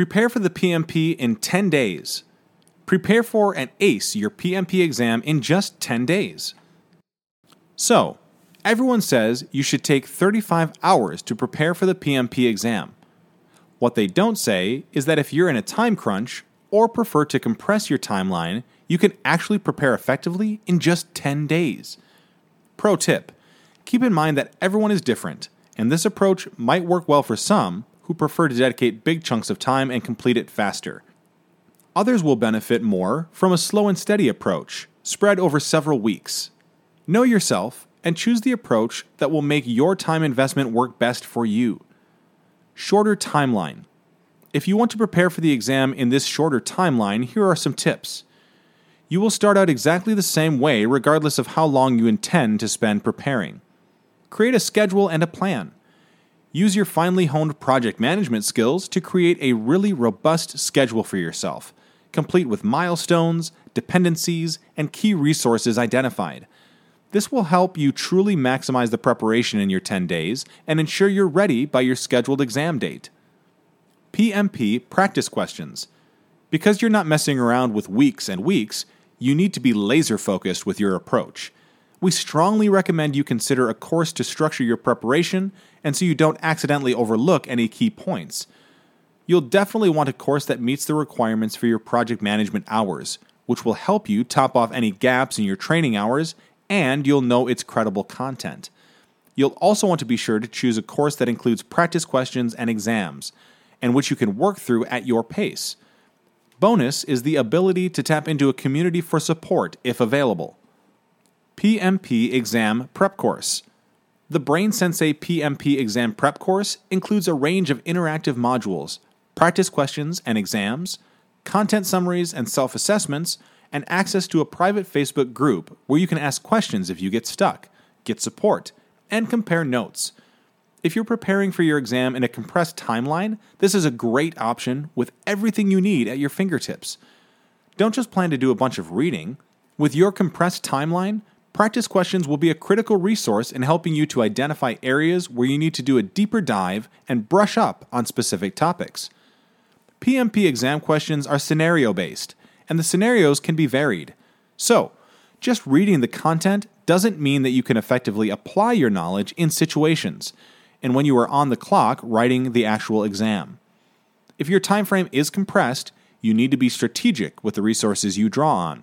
Prepare for the PMP in 10 days. Prepare for and ace your PMP exam in just 10 days. So, everyone says you should take 35 hours to prepare for the PMP exam. What they don't say is that if you're in a time crunch or prefer to compress your timeline, you can actually prepare effectively in just 10 days. Pro tip keep in mind that everyone is different, and this approach might work well for some who prefer to dedicate big chunks of time and complete it faster. Others will benefit more from a slow and steady approach, spread over several weeks. Know yourself and choose the approach that will make your time investment work best for you. Shorter timeline. If you want to prepare for the exam in this shorter timeline, here are some tips. You will start out exactly the same way, regardless of how long you intend to spend preparing. Create a schedule and a plan. Use your finely honed project management skills to create a really robust schedule for yourself, complete with milestones, dependencies, and key resources identified. This will help you truly maximize the preparation in your 10 days and ensure you're ready by your scheduled exam date. PMP practice questions. Because you're not messing around with weeks and weeks, you need to be laser focused with your approach we strongly recommend you consider a course to structure your preparation and so you don't accidentally overlook any key points. You'll definitely want a course that meets the requirements for your project management hours, which will help you top off any gaps in your training hours and you'll know it's credible content. You'll also want to be sure to choose a course that includes practice questions and exams, and which you can work through at your pace. Bonus is the ability to tap into a community for support if available. PMP Exam Prep Course. The Brain Sensei PMP Exam Prep Course includes a range of interactive modules, practice questions and exams, content summaries and self assessments, and access to a private Facebook group where you can ask questions if you get stuck, get support, and compare notes. If you're preparing for your exam in a compressed timeline, this is a great option with everything you need at your fingertips. Don't just plan to do a bunch of reading. With your compressed timeline, Practice questions will be a critical resource in helping you to identify areas where you need to do a deeper dive and brush up on specific topics. PMP exam questions are scenario based, and the scenarios can be varied. So, just reading the content doesn't mean that you can effectively apply your knowledge in situations, and when you are on the clock writing the actual exam. If your time frame is compressed, you need to be strategic with the resources you draw on.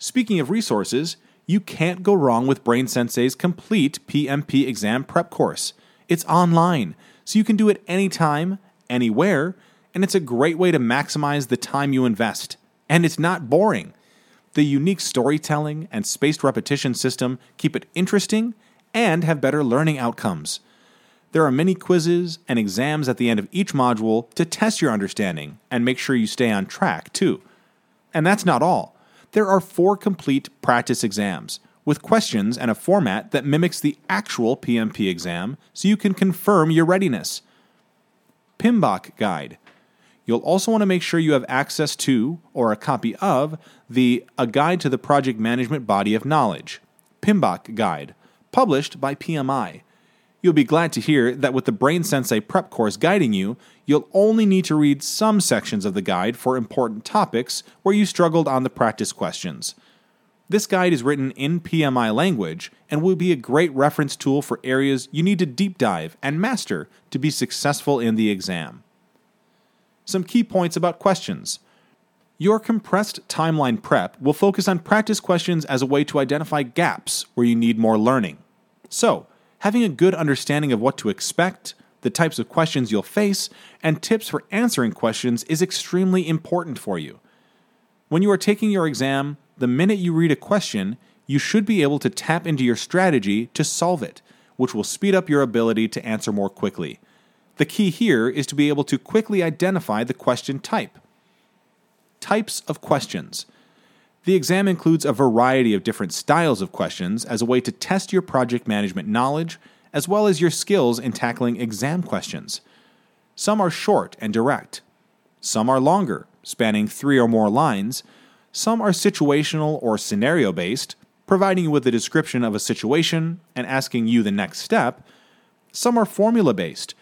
Speaking of resources, you can't go wrong with Brain Sensei's complete PMP exam prep course. It's online, so you can do it anytime, anywhere, and it's a great way to maximize the time you invest. And it's not boring. The unique storytelling and spaced repetition system keep it interesting and have better learning outcomes. There are many quizzes and exams at the end of each module to test your understanding and make sure you stay on track, too. And that's not all there are four complete practice exams with questions and a format that mimics the actual PMP exam so you can confirm your readiness. PMBOK Guide. You'll also want to make sure you have access to or a copy of the A Guide to the Project Management Body of Knowledge, PMBOK Guide, published by PMI. You'll be glad to hear that with the Brain Sensei prep course guiding you, you'll only need to read some sections of the guide for important topics where you struggled on the practice questions. This guide is written in PMI language and will be a great reference tool for areas you need to deep dive and master to be successful in the exam. Some key points about questions. Your compressed timeline prep will focus on practice questions as a way to identify gaps where you need more learning. So, having a good understanding of what to expect, the types of questions you'll face, and tips for answering questions is extremely important for you. When you are taking your exam, the minute you read a question, you should be able to tap into your strategy to solve it, which will speed up your ability to answer more quickly. The key here is to be able to quickly identify the question type. Types of questions. The exam includes a variety of different styles of questions as a way to test your project management knowledge, as well as your skills in tackling exam questions. Some are short and direct, some are longer, spanning three or more lines, some are situational or scenario based, providing you with a description of a situation and asking you the next step. Some are formula based,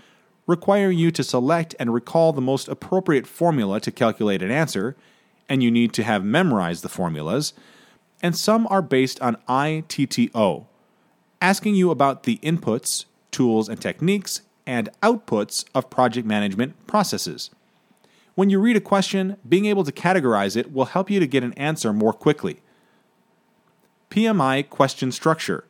requiring you to select and recall the most appropriate formula to calculate an answer, and you need to have memorized the formulas, and some are based on ITTO, asking you about the inputs, tools, and techniques and outputs of project management processes. When you read a question, being able to categorize it will help you to get an answer more quickly. PMI question structure.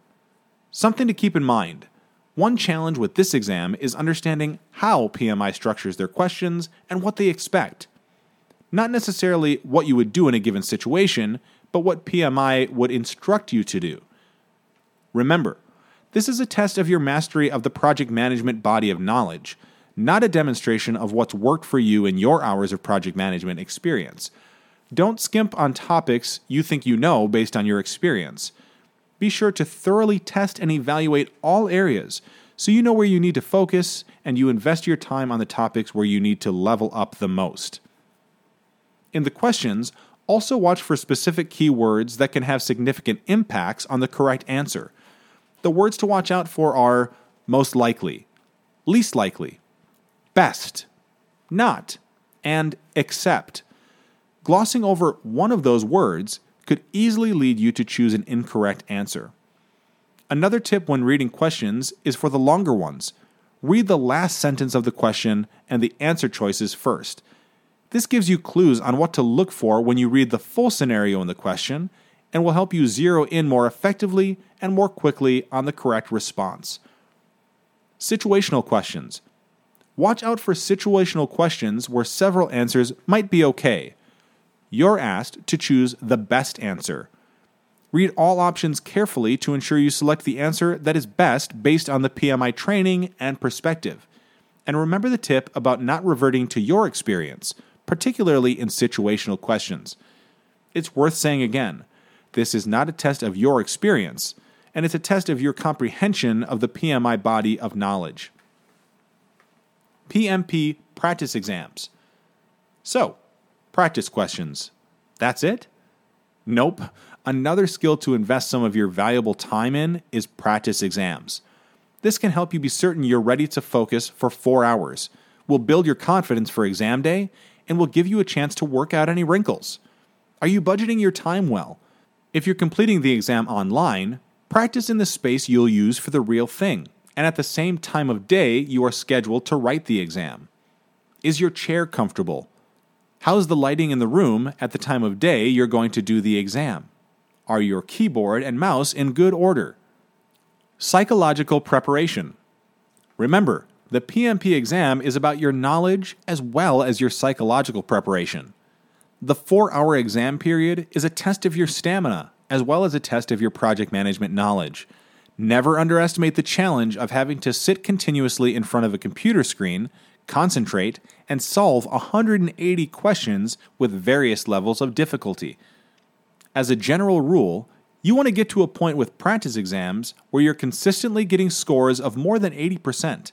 Something to keep in mind. One challenge with this exam is understanding how PMI structures their questions and what they expect. Not necessarily what you would do in a given situation, but what PMI would instruct you to do. Remember, this is a test of your mastery of the project management body of knowledge, not a demonstration of what's worked for you in your hours of project management experience. Don't skimp on topics you think you know based on your experience. Be sure to thoroughly test and evaluate all areas so you know where you need to focus and you invest your time on the topics where you need to level up the most. In the questions, also watch for specific keywords that can have significant impacts on the correct answer the words to watch out for are most likely, least likely, best, not, and except. Glossing over one of those words could easily lead you to choose an incorrect answer. Another tip when reading questions is for the longer ones. Read the last sentence of the question and the answer choices first. This gives you clues on what to look for when you read the full scenario in the question and will help you zero in more effectively and more quickly on the correct response. Situational questions. Watch out for situational questions where several answers might be okay. You're asked to choose the best answer. Read all options carefully to ensure you select the answer that is best based on the PMI training and perspective. And remember the tip about not reverting to your experience, particularly in situational questions. It's worth saying again this is not a test of your experience, and it's a test of your comprehension of the PMI body of knowledge. PMP practice exams. So, practice questions. That's it? Nope. Another skill to invest some of your valuable time in is practice exams. This can help you be certain you're ready to focus for four hours, will build your confidence for exam day, and will give you a chance to work out any wrinkles. Are you budgeting your time well? If you're completing the exam online, practice in the space you'll use for the real thing, and at the same time of day you are scheduled to write the exam. Is your chair comfortable? How's the lighting in the room at the time of day you're going to do the exam? Are your keyboard and mouse in good order? Psychological preparation. Remember, the PMP exam is about your knowledge as well as your psychological preparation. The four hour exam period is a test of your stamina as well as a test of your project management knowledge. Never underestimate the challenge of having to sit continuously in front of a computer screen, concentrate, and solve 180 questions with various levels of difficulty. As a general rule, you want to get to a point with practice exams where you're consistently getting scores of more than 80%.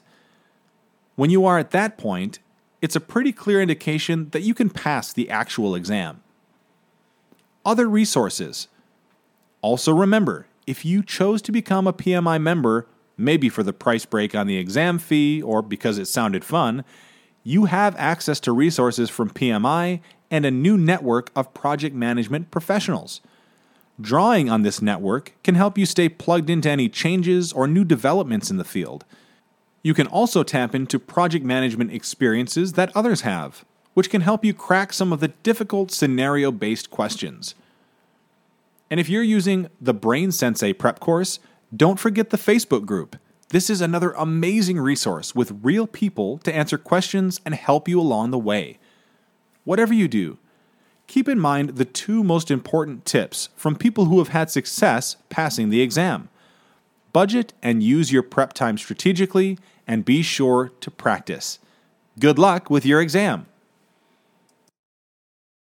When you are at that point, it's a pretty clear indication that you can pass the actual exam. Other resources. Also, remember if you chose to become a PMI member, maybe for the price break on the exam fee or because it sounded fun, you have access to resources from PMI and a new network of project management professionals. Drawing on this network can help you stay plugged into any changes or new developments in the field. You can also tap into project management experiences that others have, which can help you crack some of the difficult scenario based questions. And if you're using the Brain Sensei prep course, don't forget the Facebook group. This is another amazing resource with real people to answer questions and help you along the way. Whatever you do, keep in mind the two most important tips from people who have had success passing the exam. Budget and use your prep time strategically, and be sure to practice. Good luck with your exam.